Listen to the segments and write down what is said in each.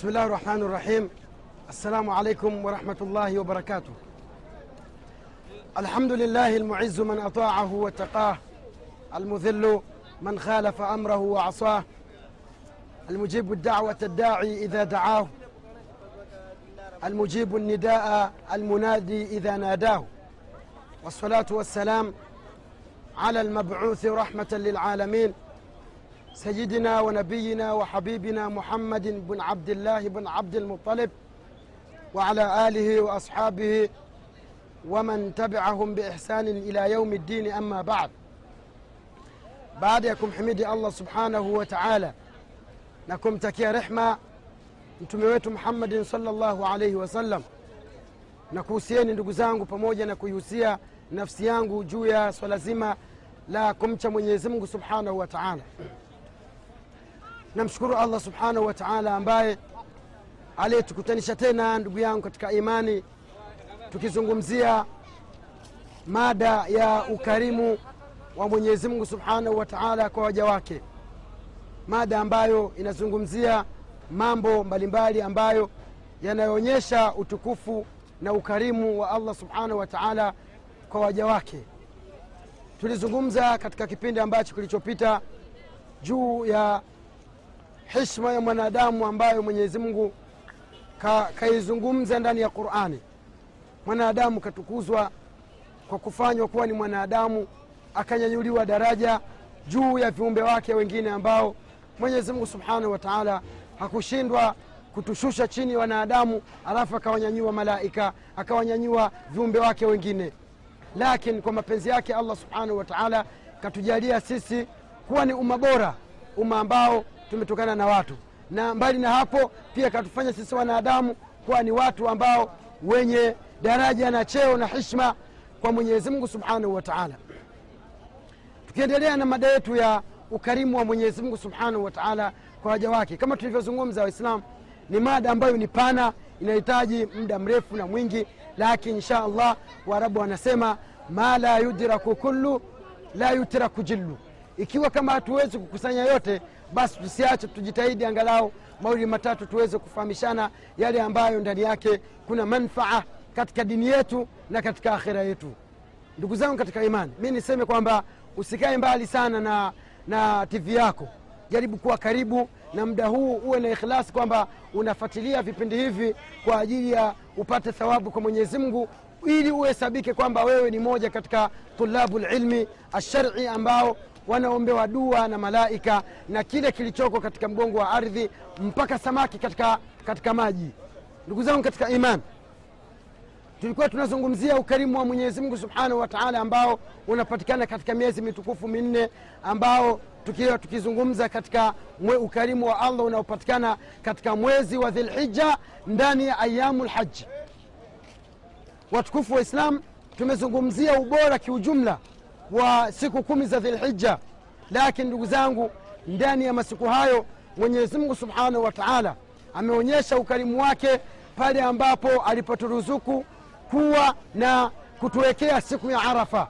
بسم الله الرحمن الرحيم. السلام عليكم ورحمة الله وبركاته. الحمد لله المعز من أطاعه واتقاه المذل من خالف أمره وعصاه المجيب الدعوة الداعي إذا دعاه المجيب النداء المنادي إذا ناداه. والصلاة والسلام على المبعوث رحمة للعالمين سيدنا ونبينا وحبيبنا محمد بن عبد الله بن عبد المطلب وعلى آله وأصحابه ومن تبعهم بإحسان إلى يوم الدين. أما بعد بعد يكم حميد الله سبحانه وتعالى نكم تكيا رحمة أنتم محمد صلى الله عليه وسلم. نكوسيين ندقزانك بموجة نكويوسيا نفسيانك جويا سولزيما لا كمتا من سبحانه وتعالى. Namshukuru allah subhanahu wa taala ambaye aliyetukutanisha tena ndugu yangu katika imani tukizungumzia mada ya ukarimu wa mwenyezi mungu subhanahu wa taala kwa waja wake. Mada ambayo inazungumzia mambo mbalimbali ambayo yanayoonyesha utukufu na ukarimu wa allah subhanahu wa taala kwa waja wake. Tulizungumza katika kipindi ambacho kilichopita juu ya hishma ya mwanadamu ambayo mwenyezi mungu kaizungumza ka ndani ya qurani. Mwanadamu katukuzwa kwa kufanywa kuwa ni mwanadamu akanyanyuliwa daraja juu ya viumbe wake wengine ambao mwenyezi mungu subhanahu wa taala hakushindwa kutushusha chini wanadamu alafu akawanyanyua malaika akawanyanyua viumbe wake wengine. Lakini kwa mapenzi yake allah subhanahu wa taala katujalia sisi kuwa ni umma bora umma ambao tumetokana na watu. Na mbali na hapo pia katufanya sisi wanadamu kuwa ni watu ambao wenye daraja na cheo na hishma kwa mwenyezi mungu subhanahu wa taala. Tukiendelea na mada yetu ya ukarimu wa mwenyezi mungu subhanahu wa taala kwa waja wake. Kama tulivyozungumza waislam ni mada ambayo ni pana inahitaji muda mrefu na mwingi lakini insha allah waarabu wanasema ma la yudraku kullu la yutraku jillu. Ikiwa kama hatuwezi kukusanya yote basi tusiache tujitahidi angalau mawili matatu tuweze kufahamishana yale ambayo ndani yake kuna manfaa katika dini yetu na katika akhira yetu. Ndugu zangu katika imani mi niseme kwamba usikae mbali sana na na tv yako. Jaribu kuwa karibu na muda huu uwe na ikhlasi kwamba unafuatilia vipindi hivi kwa ajili ya upate thawabu kwa mwenyezi mungu ili uhesabike kwamba wewe ni moja katika tulabu lilmi ashari ambao wanaombewa dua na malaika na kile kilichoko katika mgongo wa ardhi mpaka samaki katika, katika maji. Ndugu zangu katika imani tulikuwa tunazungumzia ukarimu wa mwenyezi mungu subhanahu wa taala ambao unapatikana katika miezi mitukufu minne ambao tukiwa tukizungumza katika mwe ukarimu wa allah unaopatikana katika mwezi wa dhilhija ndani ya ayamu lhaji watukufu wa islam tumezungumzia ubora kiujumla wa siku kumi za dhilhija lakini ndugu zangu ndani ya masiku hayo mwenyezi mungu subhanahu wa taala ameonyesha ukarimu wake pale ambapo alipoturuzuku kuwa na kutuwekea siku ya arafa.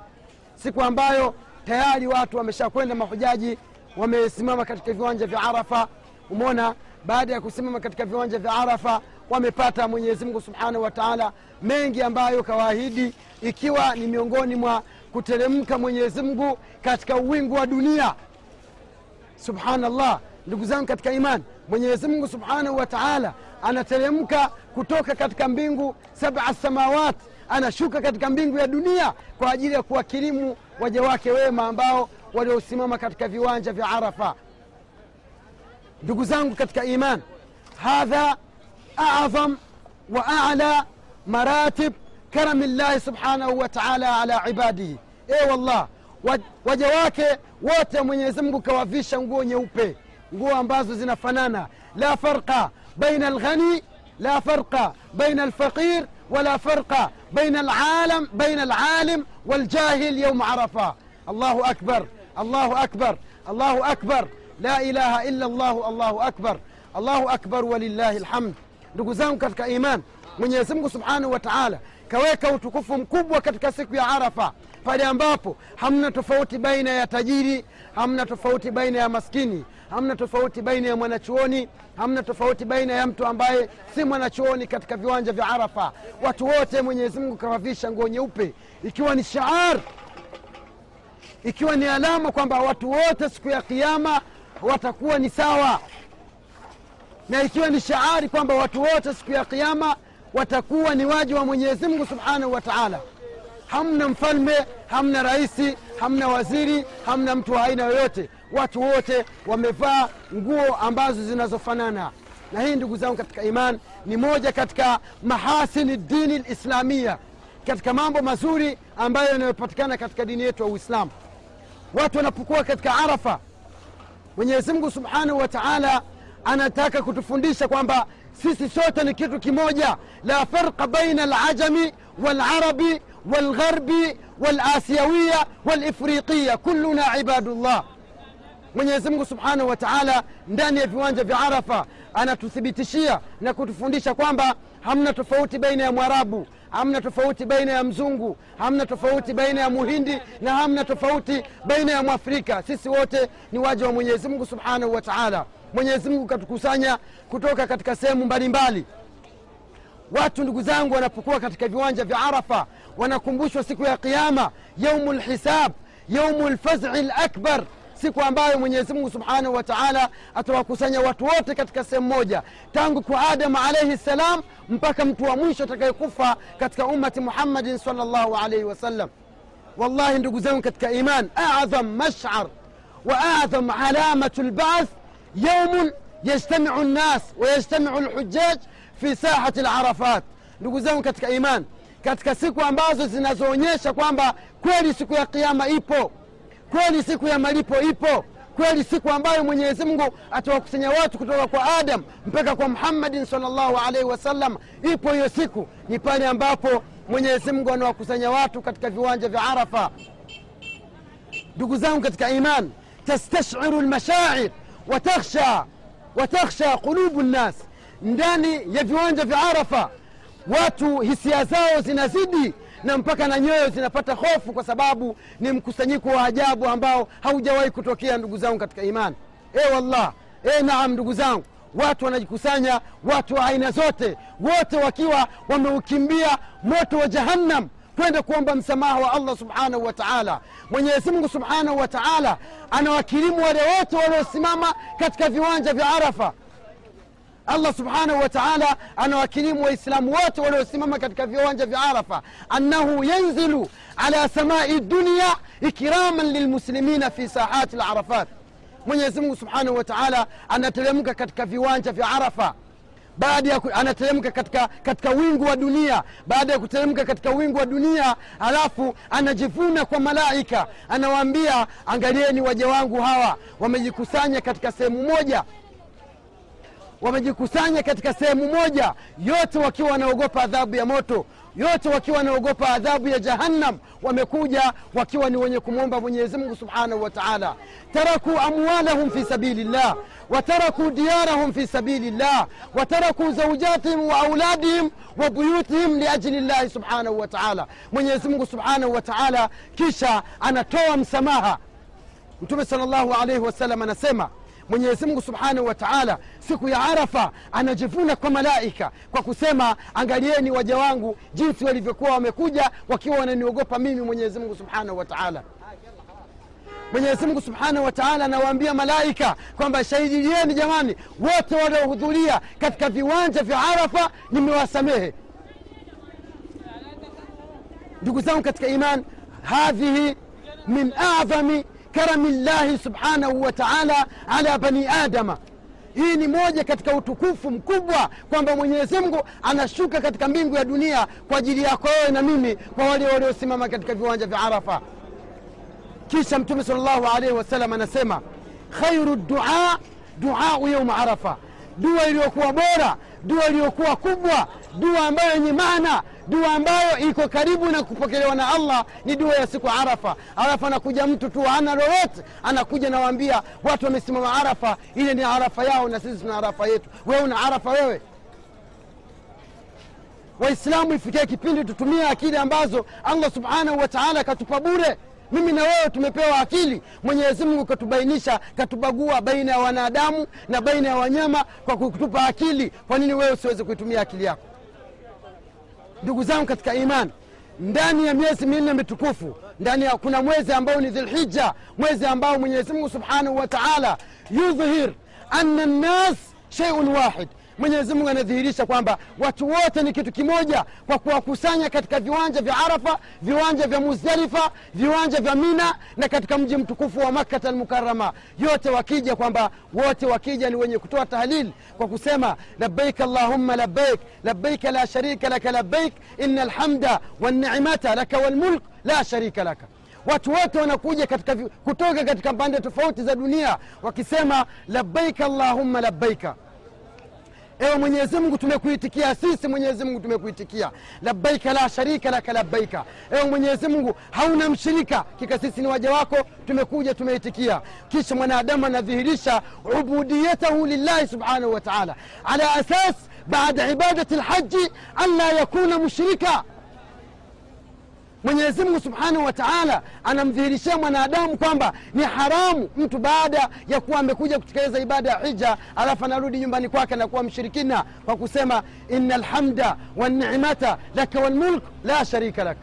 Siku ambayo tayari watu wameshakwenda mahujaji wamesimama katika viwanja vya arafa. Umona baada ya kusimama katika viwanja vya arafa wamepata mwenyezi mungu subhanahu wa taala mengi ambayo kawaahidi ikiwa ni miongoni mwa kuteremka mwenyezi mungu katika uwingu wa dunia. Subhanallah ndugu zangu katika imani mwenyezi mungu subhanahu wa taala anateremka kutoka katika mbingu saba samawat anashuka katika mbingu ya dunia kwa ajili ya kuwakirimu waja wake wema ambao waliosimama katika viwanja vya arafa. Ndugu zangu katika iman hadha adham wa ala maratib كرم الله سبحانه وتعالى على عباده e wallah waja wake wote mwenyezi mungu kawavishwa nguo nyeupe nguo ambazo zinafanana la farqa baina alghani la farqa baina alfaqir wala farqa baina alalam baina alalim waljahil yauma arafa allahu akbar allahu akbar allahu akbar la ilaha illa llahu allahu akbar allahu akbar walillahi alhamd ndugu zangu katika iman mwenyezi mungu subhanahu wa taala kaweka utukufu mkubwa katika siku ya arafa pale ambapo hamna tofauti baina ya tajiri hamna tofauti baina ya maskini hamna tofauti baina ya mwanachuoni hamna tofauti baina ya mtu ambaye si mwanachuoni katika viwanja vya arafa. Watu wote mwenyezi mungu kawavisha nguo nyeupe ikiwa ni shaar ikiwa ni alama kwamba watu wote siku ya kiama watakuwa ni sawa. Na ikiwa ni shaari kwamba watu wote siku ya kiama watakuwa ni waji wa mwenyezi mungu subhanahu wa taala. Hamna mfalme hamna raisi hamna waziri hamna mtu wa aina yoyote. Watu wote wamevaa nguo ambazo zinazofanana. Na hii ndugu zangu katika iman ni moja katika mahasini dini lislamia katika mambo mazuri ambayo yanayopatikana katika dini yetu ya uislamu. Watu wanapokuwa katika arafa mwenyezi mungu subhanahu wa taala anataka kutufundisha kwamba sisi sote ni kitu kimoja la farqa baina alajami walarabi walgharbi walasiawiya walifriqiya. Kulluna ibadullah. Mwenyezi mungu subhanahu wa taala ndani ya viwanja vya arafa anatuthibitishia na kutufundisha kwamba hamna tofauti baina ya mwarabu hamna tofauti baina ya mzungu hamna tofauti baina ya muhindi na hamna tofauti baina ya mwafrika. Sisi wote ni waja wa mwenyezi mungu subhanahu wa taala mwenyezi mungu katukusanya kutoka katika sehemu mbalimbali. Watu ndugu zangu wanapokuwa katika viwanja vya arafa wanakumbushwa siku ya qiama yaumu lhisab yaumu lfazi lakbar siku ambayo mwenyezi mungu subhanahu wa taala atawakusanya watu wote katika sehemu moja. Tangu kwa adamu alaihi ssalam mpaka mtu wa mwisho atakayekufa katika ummati muhammadin sallallahu alaihi wasallam wallahi ndugu zangu katika iman adham mashar wa adham alamatu lbath yaumun yajtamiu nnas wayajtamiu lhujaj fi sahati larafat ndugu zangu katika iman katika siku ambazo zinazoonyesha kwamba kweli siku ya kiama ipo kweli siku ya malipo ipo kweli siku ambayo mwenyezi mungu atawakusanya watu kutoka kwa adam mpaka kwa muhammadin salllahu alaihi wasallam ipo hiyo siku. Ni pale ambapo mwenyezi mungu anawakusanya watu katika viwanja vya arafa. Ndugu zangu katika iman tastashiru lmashair watakhsha watakhsha qulubu nnas ndani ya viwanja vya arafa watu hisia zao zinazidi na mpaka na nyoyo zinapata hofu kwa sababu ni mkusanyiko wa ajabu ambao haujawahi kutokea ndugu zangu katika imani. E wallah e naam ndugu zangu watu wanajikusanya watu wa aina zote wote wakiwa wameukimbia moto wa jahannam kwenda kuomba msamaha wa allah subhanahu wa taala. Mwenyezi subhanahu wa taala anawakirimu wale wote waliosimama katika viwanja vya arafa. Allah subhanahu wa taala anawakirimu waislamu wote waliosimama katika viwanja vya arafa. Annahu yanzilu ala samai dunia ikiraman lilmuslimina fi sahati larafat mwenyezi mungu subhanahu wa taala anateremka katika viwanja vya arafa baada ya anateremka katika, katika wingu wa dunia. Baada ya kuteremka katika wingu wa dunia halafu anajivuna kwa malaika. Anawaambia angalieni waja wangu hawa. Wamejikusanya katika sehemu moja. Wamejikusanya katika sehemu moja yote wakiwa wanaogopa adhabu ya moto yote wakiwa wanaogopa adhabu ya jahannam wamekuja wakiwa ni wenye kumwomba mwenyezi mungu subhanahu wa taala. Tarakuu amwalahum fi sabili llah watarakuu diyarahum fi sabili llah watarakuu zaujatihim wa auladihim wa buyutihim liajli llahi subhanahu wa taala. Mwenyezi mungu subhanahu wa taala kisha anatoa msamaha. Mtume sal llahu alaihi wasallam anasema mwenyezi mungu subhanahu wa taala siku ya arafa anajivuna kwa malaika kwa kusema angalieni waja wangu jinsi walivyokuwa wamekuja wakiwa wananiogopa mimi mwenyezi mungu subhanahu wa taala. Mwenyezi subhanahu wa taala anawaambia malaika kwamba shahidilieni jamani wote waliohudhuria katika viwanja vya arafa nimewasamehe. Ndugu zangu katika iman hadhihi min adhami karami llahi subhanahu wa taala ala bani adama. Hii ni moja katika utukufu mkubwa kwamba mwenyezi mungu anashuka katika mbingu ya dunia kwa ajili yako wewe na mimi kwa wale waliosimama katika viwanja vya arafa. Kisha mtume sal llahu alaihi wasallam anasema khairu dua duau yauma arafa. Dua iliyokuwa bora dua iliyokuwa kubwa dua ambayo yenye maana dua ambayo iko karibu na kupokelewa na allah ni dua ya siku arafa. Arafa anakuja mtu tu ana lolote anakuja nawaambia watu wamesimama arafa ile ni arafa yao na sisi tuna arafa yetu. Wewe una arafa wewe? Waislamu ifikie kipindi tutumie akili ambazo allah subhanahu wa taala akatupa bure mimi na wewe tumepewa akili. Mwenyezi mungu katubainisha katubagua baina ya wanadamu na baina ya wanyama kwa kutupa akili. Kwa nini wewe usiweze kuitumia akili yako? Ndugu zangu katika imani ndani ya miezi minne mitukufu ndani ya kuna mwezi ambao ni dhilhija mwezi ambao mwenyezi mungu subhanahu wa taala yudhhir anna nnas sheiun wahid mwenyezi mungu anadhihirisha kwamba watu wote ni kitu kimoja kwa kuwakusanya katika viwanja vya arafa viwanja vya muzdalifa viwanja vya mina na katika mji mtukufu wa makkata almukarama yote wakija kwamba wote wakija ni wenye kutoa tahlil kwa kusema labbaik allahumma labbaik labbaik la sharika laka labbaik ina alhamda wannicmata laka walmulk la sharika laka. Watu wote wanakuja katika, kutoka katika pande tofauti za dunia wakisema labbaika allahumma labbaika ewe mwenyezi mungu tumekuitikia. Sisi mwenyezi mungu tumekuitikia. Labbaika la sharika laka labbaika. Ewe mwenyezi mungu hauna mshirika. Kika sisi ni waja wako tumekuja tumeitikia. Kisha mwanadamu anadhihirisha ubudiyatahu lillahi subhanahu wa taala. Ala asas baada ibadati lhaji an la yakuna mushrika mwenyezi mungu subhanahu wa taala anamdhihirishia mwanadamu kwamba ni haramu mtu baada ya kuwa amekuja kutekeleza ibada ya hija alafu anarudi nyumbani kwake anakuwa mshirikina kwa kusema ina lhamda wanimata laka walmulk la sharika laka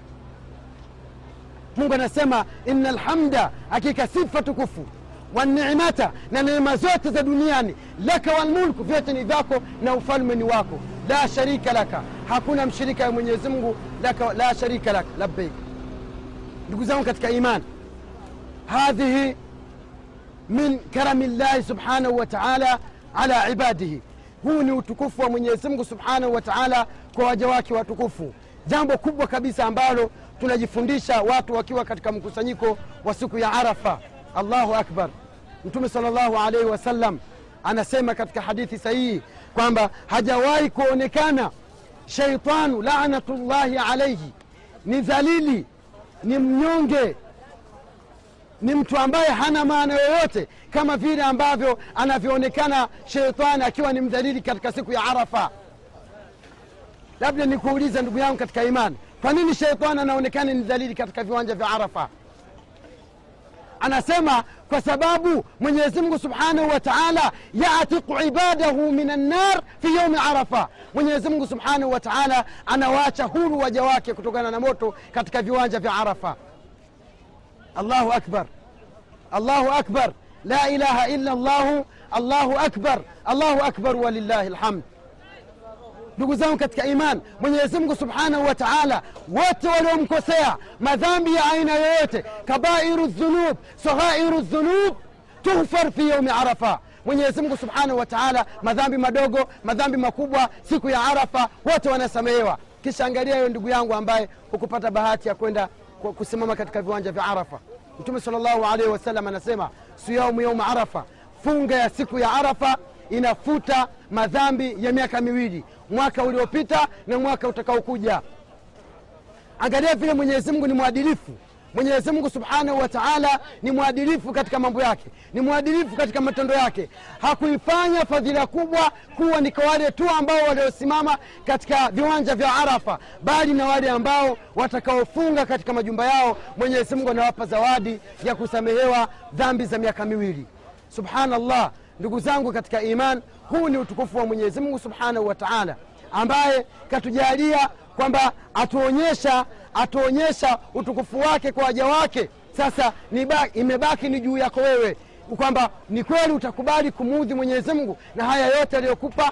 mungu anasema ina lhamda hakika sifa tukufu wanimata na neema zote za duniani laka walmulku vyote ni vyako na ufalme ni wako la sharika laka hakuna mshirika ya mwenyezi mungu laka, la sharika laka labbaik. Ndugu zangu katika iman hadhihi min karami llahi subhanahu wa taala ala ibadihi. Huu ni utukufu wa mwenyezi mungu subhanahu wa taala kwa waja wake watukufu. Jambo kubwa kabisa ambalo tunajifundisha watu wakiwa katika mkusanyiko wa siku ya arafa. Allahu akbar. Mtume sal llahu alaihi wasallam anasema katika hadithi sahihi kwamba hajawahi kuonekana sheitanu lanatullahi alaihi ni dhalili ni mnyonge ni mtu ambaye hana maana yoyote kama vile ambavyo anavyoonekana sheitani akiwa ni mdhalili katika siku ya arafa. Labda nikuulize ndugu yangu katika imani kwa nini sheitani anaonekana ni dhalili katika viwanja vya arafa anasema kwa sababu mwenyezi mungu subhanahu wa taala yatiku ibadahu min annar fi yaumi arafa mwenyezi mungu subhanahu wa taala anawaacha huru waja wake kutokana na moto katika viwanja vya arafa allahu akbar allahu akbar la ilaha illa llahu allahu akbar allahu akbar walillahi lhamd ndugu zangu katika iman mwenyezi mungu subhanahu wa taala wote waliomkosea madhambi ya aina yoyote kabairu dhunub saghairu dhunub tughfar fi yaumi arafa. Mwenyezi mungu subhanahu wa taala madhambi madogo madhambi makubwa siku ya arafa wote wanasamehewa. Kisha angalia hiyo ndugu yangu ambaye hukupata bahati ya kwenda kusimama katika viwanja vya arafa. Mtume sal llahu alaihi wasallam anasema siyaumu yauma arafa. Funga ya siku ya arafa inafuta madhambi ya miaka miwili mwaka uliopita na mwaka utakaokuja. Angalia vile mwenyezi mungu ni mwadilifu. Mwenyezi mungu subhanahu wa taala ni mwadilifu katika mambo yake ni mwadilifu katika matendo yake. Hakuifanya fadhila kubwa kuwa ni kwa wale tu ambao waliosimama katika viwanja vya arafa bali na wale ambao watakaofunga katika majumba yao. Mwenyezi mungu anawapa zawadi ya kusamehewa dhambi za miaka miwili. Subhanallah ndugu zangu katika iman huu ni utukufu wa mwenyezi mungu subhanahu wa taala ambaye katujalia kwamba atuonyesha atuonyesha utukufu wake kwa waja wake. Sasa niba, imebaki ni juu yako wewe kwamba ni kweli utakubali kumuudhi mwenyezi mungu na haya yote aliyokupa.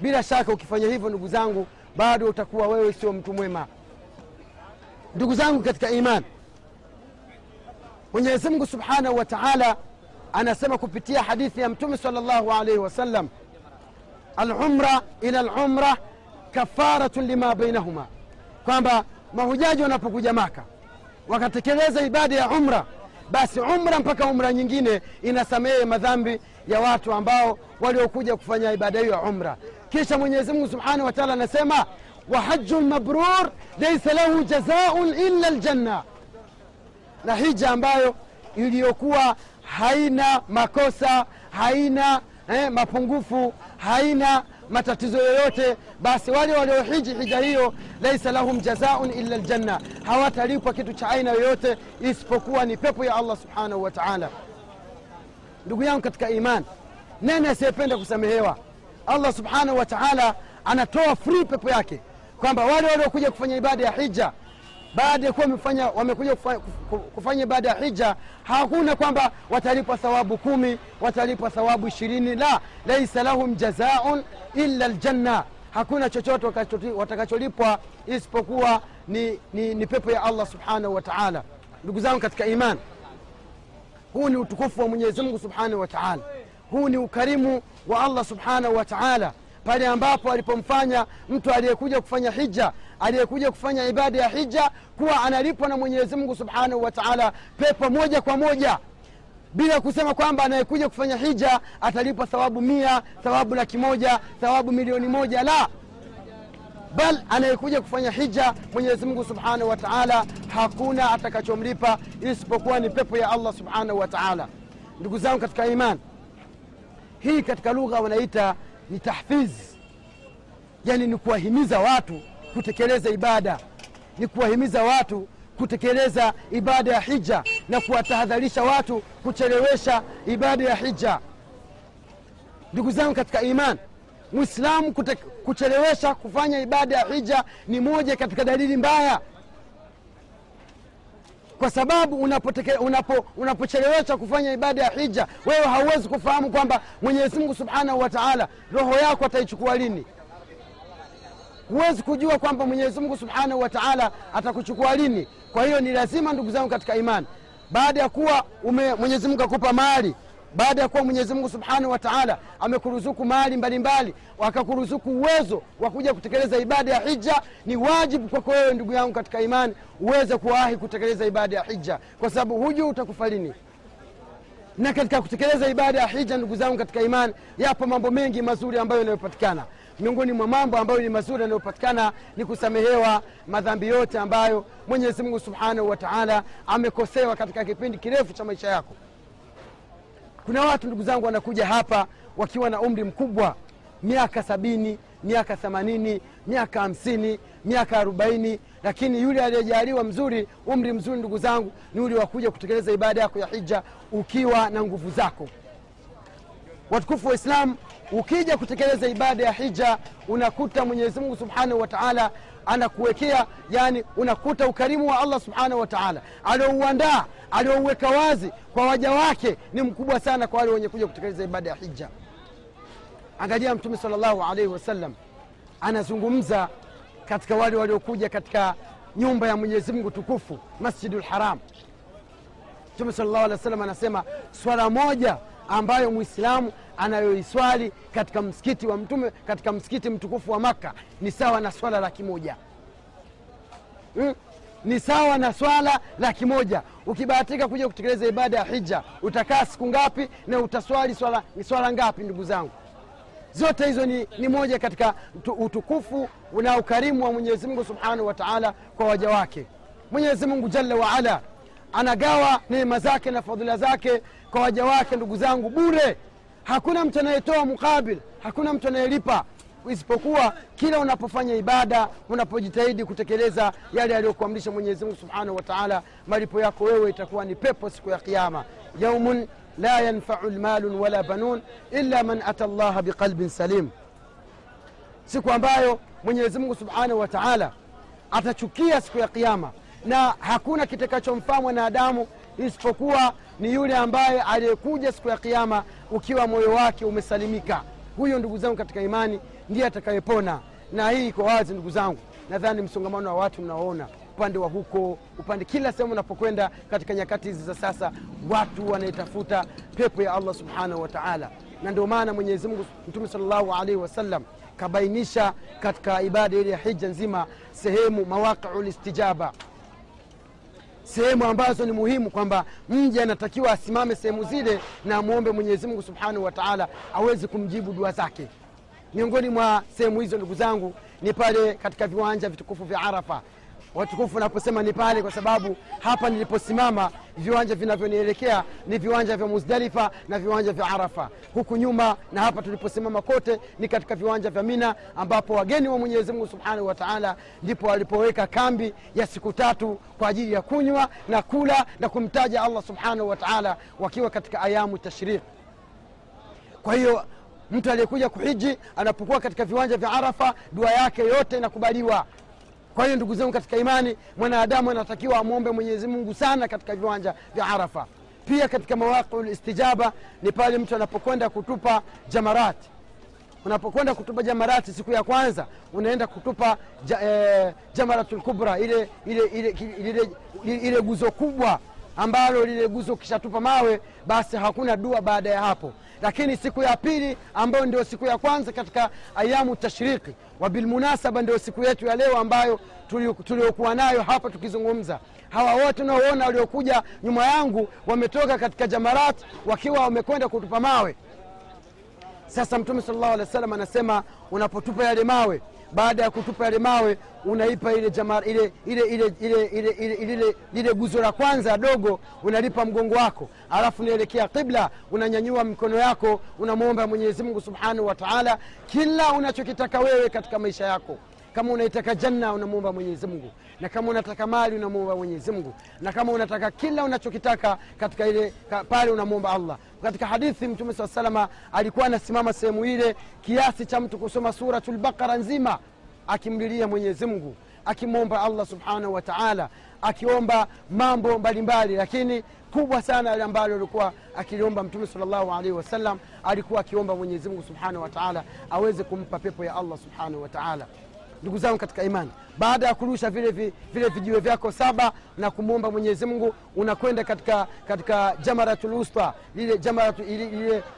Bila shaka ukifanya hivyo ndugu zangu bado utakuwa wewe sio mtu mwema. Ndugu zangu katika imani, mwenyezi mungu subhanahu wa taala anasema kupitia hadithi ya mtume sal llahu alaihi wasallam alumra ila lumra kafaratun lima bainahuma. Kwamba mahujaji wanapokuja maka wakatekeleza ibada ya umra basi umra mpaka umra nyingine inasamehe madhambi ya watu ambao waliokuja kufanya ibada hiyo ya umra. Kisha mwenyezi mungu subhanahu wa taala anasema wa haju mabrur laisa lahu jazaun illa ljanna na hija ambayo iliyokuwa haina makosa haina eh, mapungufu haina matatizo yoyote basi wale waliohiji hija hiyo laisa lahum jazaun illa ljanna hawatalipwa kitu cha aina yoyote isipokuwa ni pepo ya allah subhanahu wa taala. Ndugu yangu katika iman nani asiyependa kusamehewa? Allah subhanahu wa taala anatoa free pepo yake kwamba wale waliokuja kufanya ibada ya hija baada ya kuwa wamefanya- wamekuja kufa- kufanya baada ya hija hakuna kwamba watalipwa thawabu kumi watalipwa thawabu ishirini. La laisa lahum jazaun illa ljanna hakuna chochote watakacholipwa isipokuwa ni, ni, ni pepo ya allah subhanahu wa taala. Ndugu zangu katika iman huu ni utukufu wa mwenyezi mungu subhanahu wa taala. Huu ni ukarimu wa allah subhanahu wa taala. Pale ambapo alipomfanya mtu aliyekuja kufanya hija aliyekuja kufanya ibada ya hija kuwa analipwa na mwenyezi mungu subhanahu wa taala pepo moja kwa moja. Bila kusema kwamba anayekuja kufanya hija atalipwa thawabu mia thawabu laki moja thawabu milioni moja la. Bal anayekuja kufanya hija mwenyezi mungu subhanahu wa taala hakuna atakachomlipa isipokuwa ni pepo ya allah subhanahu wa taala. Ndugu zangu katika iman hii katika lugha wanaita ni tahfiz yani ni kuwahimiza watu kutekeleza ibada. Ni kuwahimiza watu kutekeleza ibada ya hija na kuwatahadharisha watu kuchelewesha ibada ya hija. Ndugu zangu katika iman mwislamu kuchelewesha kufanya ibada ya hija ni moja katika dalili mbaya. Kwa sababu unapochelewesha kufanya ibada ya hija wewe hauwezi kufahamu kwamba mwenyezi mungu subhanahu wa taala roho yako ataichukua lini huwezi kujua kwamba mwenyezi mungu subhanahu wa taala atakuchukua lini. Kwa hiyo ni lazima ndugu zangu katika imani. Baada ya kuwa mwenyezi mungu akupa mali baada ya kuwa mwenyezi mungu subhanahu wa taala amekuruzuku mali mbalimbali akakuruzuku uwezo wa kuja kutekeleza ibada ya hija ni wajibu kwako wewe ndugu yangu katika imani uweze kuwahi kutekeleza ibada ya hija kwa sababu hujui utakufa lini. Na katika kutekeleza ibada ya hija ndugu zangu katika imani yapo mambo mengi mazuri ambayo yanayopatikana miongoni mwa mambo ambayo ni mazuri yanayopatikana ni kusamehewa madhambi yote ambayo mwenyezi mungu subhanahu wa taala amekosewa katika kipindi kirefu cha maisha yako. Kuna watu ndugu zangu wanakuja hapa wakiwa na umri mkubwa miaka sabini miaka themanini miaka hamsini miaka arobaini lakini yule aliyejaliwa mzuri umri mzuri ndugu zangu ni ule wa kuja kutekeleza ibada yako ya hija ukiwa na nguvu zako. Watukufu wa islam ukija kutekeleza ibada ya hija unakuta mwenyezi mungu subhanahu wa taala anakuwekea yani unakuta ukarimu wa allah subhanahu wa taala. Aliouandaa aliouweka wazi kwa waja wake ni mkubwa sana kwa wale wenye kuja kutekeleza ibada ya hija. Angalia mtume salllahu alaihi wasallam anazungumza katika wale waliokuja katika nyumba ya mwenyezi mungu tukufu masjidu lharam mtume salllahu alehi wasallam anasema swala moja ambayo mwislamu anayoiswali katika msikiti wa mtume katika msikiti mtukufu wa makka ni sawa na swala laki moja. Hmm? ni sawa na swala laki moja. Ukibahatika kuja kutekeleza ibada ya hija utakaa siku ngapi na utaswali swala, swala ngapi ndugu zangu? Zote hizo ni, ni moja katika utukufu na ukarimu wa mwenyezi mungu subhanahu wa taala kwa waja wake. Mwenyezi mungu jalla waala anagawa neema zake na fadhila zake kwa waja wake ndugu zangu bure. Hakuna mtu anayetoa mukabil hakuna mtu anayelipa isipokuwa kila unapofanya ibada unapojitahidi kutekeleza yale aliyokuamrisha mwenyezi mungu subhanahu wa taala malipo yako wewe itakuwa ni pepo siku ya qiama yaumun la yanfau lmalun wala banun illa man ata llaha biqalbin salim. Siku ambayo mwenyezi mungu subhanahu wa taala atachukia siku ya qiama na hakuna kitakachomfaa mwanadamu isipokuwa ni yule ambaye aliyekuja siku ya kiama ukiwa moyo wake umesalimika. Huyo ndugu zangu katika imani ndiye atakayepona. Na hii iko wazi ndugu zangu. Nadhani msongamano wa watu mnaoona upande wa huko upande kila sehemu unapokwenda katika nyakati hizi za sasa watu wanaitafuta pepo ya allah subhanahu wa taala. Na ndio maana mwenyezi mungu mtume salllahu alaihi wasallam kabainisha katika ibada ile ya hija nzima sehemu mawaqiu listijaba sehemu ambazo ni muhimu kwamba mja anatakiwa asimame sehemu zile na amwombe mwenyezi mungu subhanahu wa taala awezi kumjibu dua zake. Miongoni mwa sehemu hizo ndugu zangu ni pale katika viwanja vitukufu vya arafa watukufu naposema ni pale kwa sababu hapa niliposimama viwanja vinavyonielekea ni viwanja vya muzdalifa na viwanja vya arafa. Huku nyuma na hapa tuliposimama kote ni katika viwanja vya mina ambapo wageni wa mwenyezi mungu subhanahu wa taala ndipo walipoweka kambi ya siku tatu kwa ajili ya kunywa na kula na kumtaja allah subhanahu wa taala wakiwa katika ayamu tashriq. Kwa hiyo mtu aliyekuja kuhiji anapokuwa katika viwanja vya arafa dua yake yote inakubaliwa kwa hiyo ndugu zangu katika imani mwanadamu anatakiwa amwombe mwenyezi mungu sana katika viwanja vya arafa. Pia katika mawaqiu listijaba ni pale mtu anapokwenda kutupa jamarati. Unapokwenda kutupa jamarati siku ya kwanza unaenda kutupa ja, e, jamaratul kubra ile ile, ile, ile, ile, ile guzo kubwa ambalo lile guzo ukishatupa mawe basi hakuna dua baada ya hapo lakini siku ya pili ambayo ndio siku ya kwanza katika ayamu tashriki wabilmunasaba ndio siku yetu ya leo ambayo tuliokuwa nayo hapa tukizungumza. Hawa wote unaoona waliokuja nyuma yangu wametoka katika jamarat wakiwa wamekwenda kutupa mawe. Sasa mtume salllahu alehi wa sallam anasema unapotupa yale mawe baada ya kutupa yale mawe unaipa ile ile ile ile ile ile ile ile guzo la kwanza dogo unalipa mgongo wako, alafu unaelekea kibla, unanyanyua mikono yako, unamwomba Mwenyezi Mungu Subhanahu wa Ta'ala kila unachokitaka wewe katika maisha yako. Kama unaitaka janna unamwomba Mwenyezi Mungu, na kama unataka mali unamwomba Mwenyezi Mungu, na kama unataka kila unachokitaka katika ile pale unamwomba Allah katika hadithi mtume saa salama alikuwa anasimama sehemu ile kiasi cha mtu kusoma suratulbaqara nzima akimlilia mwenyezi mungu akimwomba allah subhanahu wa taala akiomba mambo mbalimbali. Lakini kubwa sana ale ambalo alikuwa akiliomba mtume salllahu alaihi wasallam alikuwa akiomba mwenyezimungu subhanahu wa taala aweze kumpa pepo ya allah subhanahu wa taala ndugu zangu katika imani. Baada ya kurusha vile, vi, vile vijiwe vyako saba na kumwomba mwenyezi mungu unakwenda katika katika jamaratul usta lile, jamaratu,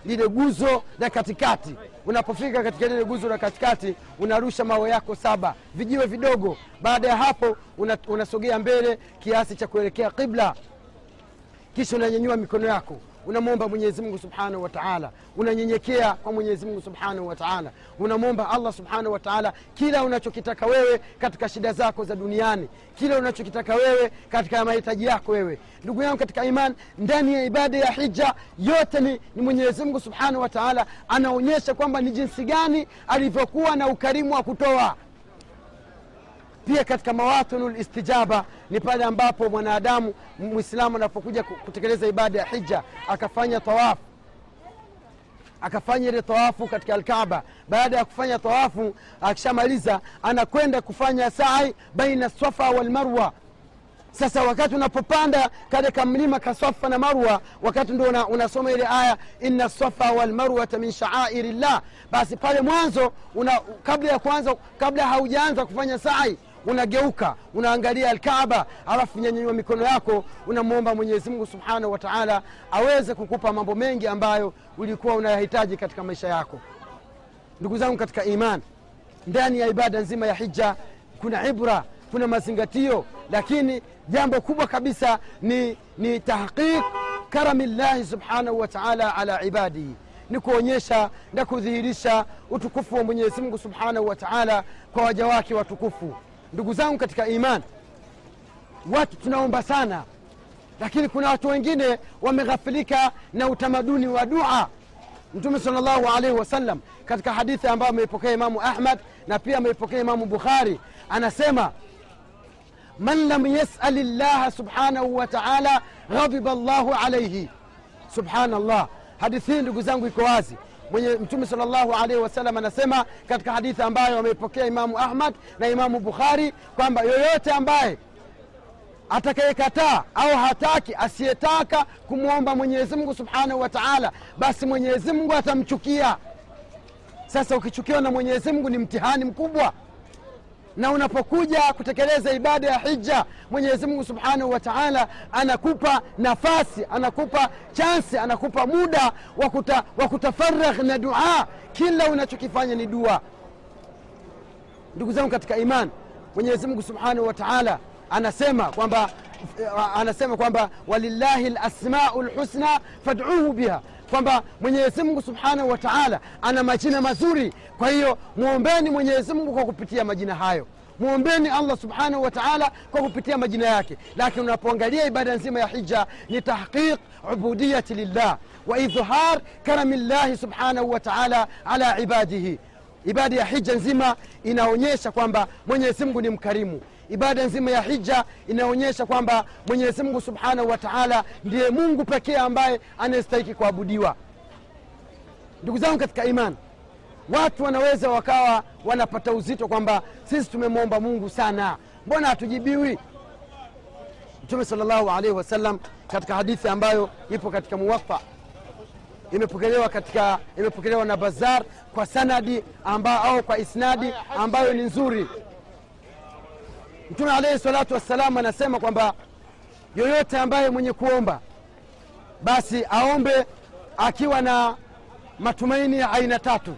lile guzo la katikati. Unapofika katika lile guzo la katikati unarusha mawe yako saba vijiwe vidogo. Baada ya hapo unasogea una mbele kiasi cha kuelekea qibla kisha unanyanyua mikono yako unamwomba mwenyezi mungu subhanahu wa taala. Unanyenyekea kwa mwenyezi mungu subhanahu wa taala. Unamwomba allah subhanahu wa taala kila unachokitaka wewe katika shida zako za duniani. Kila unachokitaka wewe katika mahitaji yako wewe. Ndugu yangu katika iman ndani ya ibada ya hija yote ni, ni mwenyezi subhanahu wa taala anaonyesha kwamba ni jinsi gani alivyokuwa na ukarimu wa kutoa pia katika mawatinu listijaba ni pale ambapo mwanadamu mwislamu anapokuja kutekeleza ibada ya hija akafanya tawafu akafanya ile tawafu katika alkaaba. Baada ya kufanya tawafu akishamaliza anakwenda kufanya sai baina safa walmarwa sasa wakati unapopanda katika mlima kasafa na marwa wakati una, unasoma ile aya inna safa walmarwata min shaairi llah basi pale mwanzo una, kabla ya kwanza kabla haujaanza kufanya sai unageuka unaangalia alkaaba alafu nyanyanyua mikono yako unamwomba mwenyezi mungu subhanahu wa taala aweze kukupa mambo mengi ambayo ulikuwa unayahitaji katika maisha yako. Ndugu zangu katika iman ndani ya ibada nzima ya hija kuna ibra kuna mazingatio lakini jambo kubwa kabisa ni, ni tahqiq karami llahi subhanahu wa taala ala ibadihi ni kuonyesha na kudhihirisha utukufu wa mwenyezi mungu subhanahu wa taala kwa waja wake watukufu ndugu zangu katika iman watu tunaomba sana lakini kuna watu wengine wameghafilika na utamaduni wa dua. Mtume sal llahu alaihi wasallam katika hadithi ambayo ameipokea imamu ahmad na pia ameipokea imamu bukhari anasema man lam yasali llaha subhanahu wa taala ghadhiba llahu alaihi. Subhanallah. Hadithi hii ndugu zangu iko wazi mwenye mtume sal llahu alaihi wasallam anasema katika hadithi ambayo ameipokea imamu ahmad na imamu bukhari kwamba yoyote ambaye atakayekataa au hataki asiyetaka kumwomba mwenyezi mungu subhanahu wa taala basi mwenyezi mungu atamchukia. Sasa ukichukiwa na mwenyezi mungu ni mtihani mkubwa na unapokuja kutekeleza ibada ya hija mwenyezi mungu subhanahu wa taala anakupa nafasi anakupa chansi anakupa muda wa kutafaragh na dua. Kila unachokifanya ni dua. Ndugu zangu katika iman mwenyezi mungu subhanahu wa taala anasema kwamba anasema kwamba walillahi lasmau lhusna fadcuhu biha kwamba mwenyezi mungu subhanahu wa taala ana majina mazuri. Kwa hiyo mwombeni mwenyezi mungu kwa kupitia majina hayo. Mwombeni allah subhanahu wa taala kwa kupitia majina yake. Lakini unapoangalia ibada nzima ya hija ni tahqiq ubudiyati lillah wa idhhar karami llahi subhanahu wa taala ala ibadihi. Ibada ya hija nzima inaonyesha kwamba mwenyezi mungu ni mkarimu ibada nzima ya hija inaonyesha kwamba mwenyezi mungu subhanahu wa taala ndiye mungu pekee ambaye anayestahiki kuabudiwa. Ndugu zangu katika imani watu wanaweza wakawa wanapata uzito kwamba sisi tumemwomba mungu sana. Mbona hatujibiwi? Mtume salllahu alaihi wasallam katika hadithi ambayo ipo katika muwafa imepokelewa katika imepokelewa na bazar kwa sanadi amba, au kwa isnadi ambayo ni nzuri mtume alaihi salatu wassalam anasema kwamba yoyote ambaye mwenye kuomba basi aombe akiwa na matumaini ya aina tatu.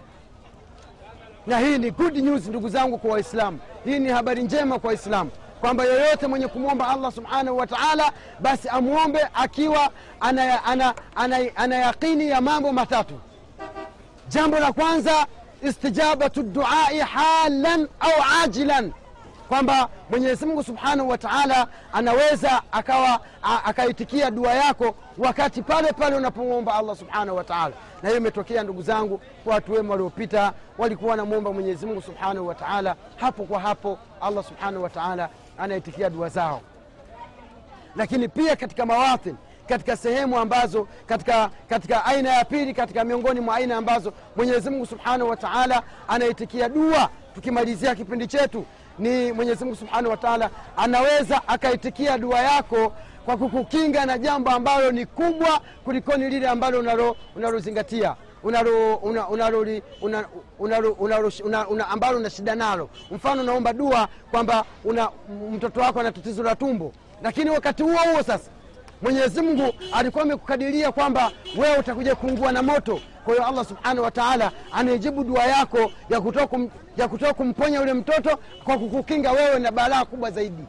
Na hii ni good news ndugu zangu kwa waislamu. Hii ni habari njema kwa waislamu kwamba yoyote mwenye kumwomba allah subhanahu wa taala basi amwombe akiwa ana, ana, ana, ana yaqini ya mambo matatu. Jambo la kwanza istijabatu duai halan au ajilan kwamba mwenyezi mungu subhanahu wa taala anaweza akawa akaitikia dua yako wakati pale pale unapomwomba allah subhanahu wa taala. Na hiyo imetokea ndugu zangu kwa watu wema waliopita walikuwa wanamwomba mwenyezi mungu subhanahu wa taala. Hapo kwa hapo allah subhanahu wa taala anaitikia dua zao. Lakini pia katika mawatin katika sehemu ambazo katika, katika aina ya pili katika miongoni mwa aina ambazo mwenyezi mungu subhanahu wa taala anaitikia dua. Tukimalizia kipindi chetu ni mwenyezi mungu subhanahu wa taala anaweza akaitikia dua yako kwa kukukinga na jambo ambalo ni kubwa kulikoni lile ambalo unalozingatia unalo unalo, unalo, unalo, una, una, ambalo una shida nalo. Mfano unaomba dua kwamba una mtoto wako ana tatizo la tumbo. Lakini wakati huo huo sasa mwenyezi mungu alikuwa amekukadiria kwamba wewe utakuja kuungua na moto. Kwa hiyo allah subhanahu wa taala anaijibu dua yako ya kutoka ya kutoka kumponya yule mtoto kwa kukukinga wewe na balaa kubwa zaidi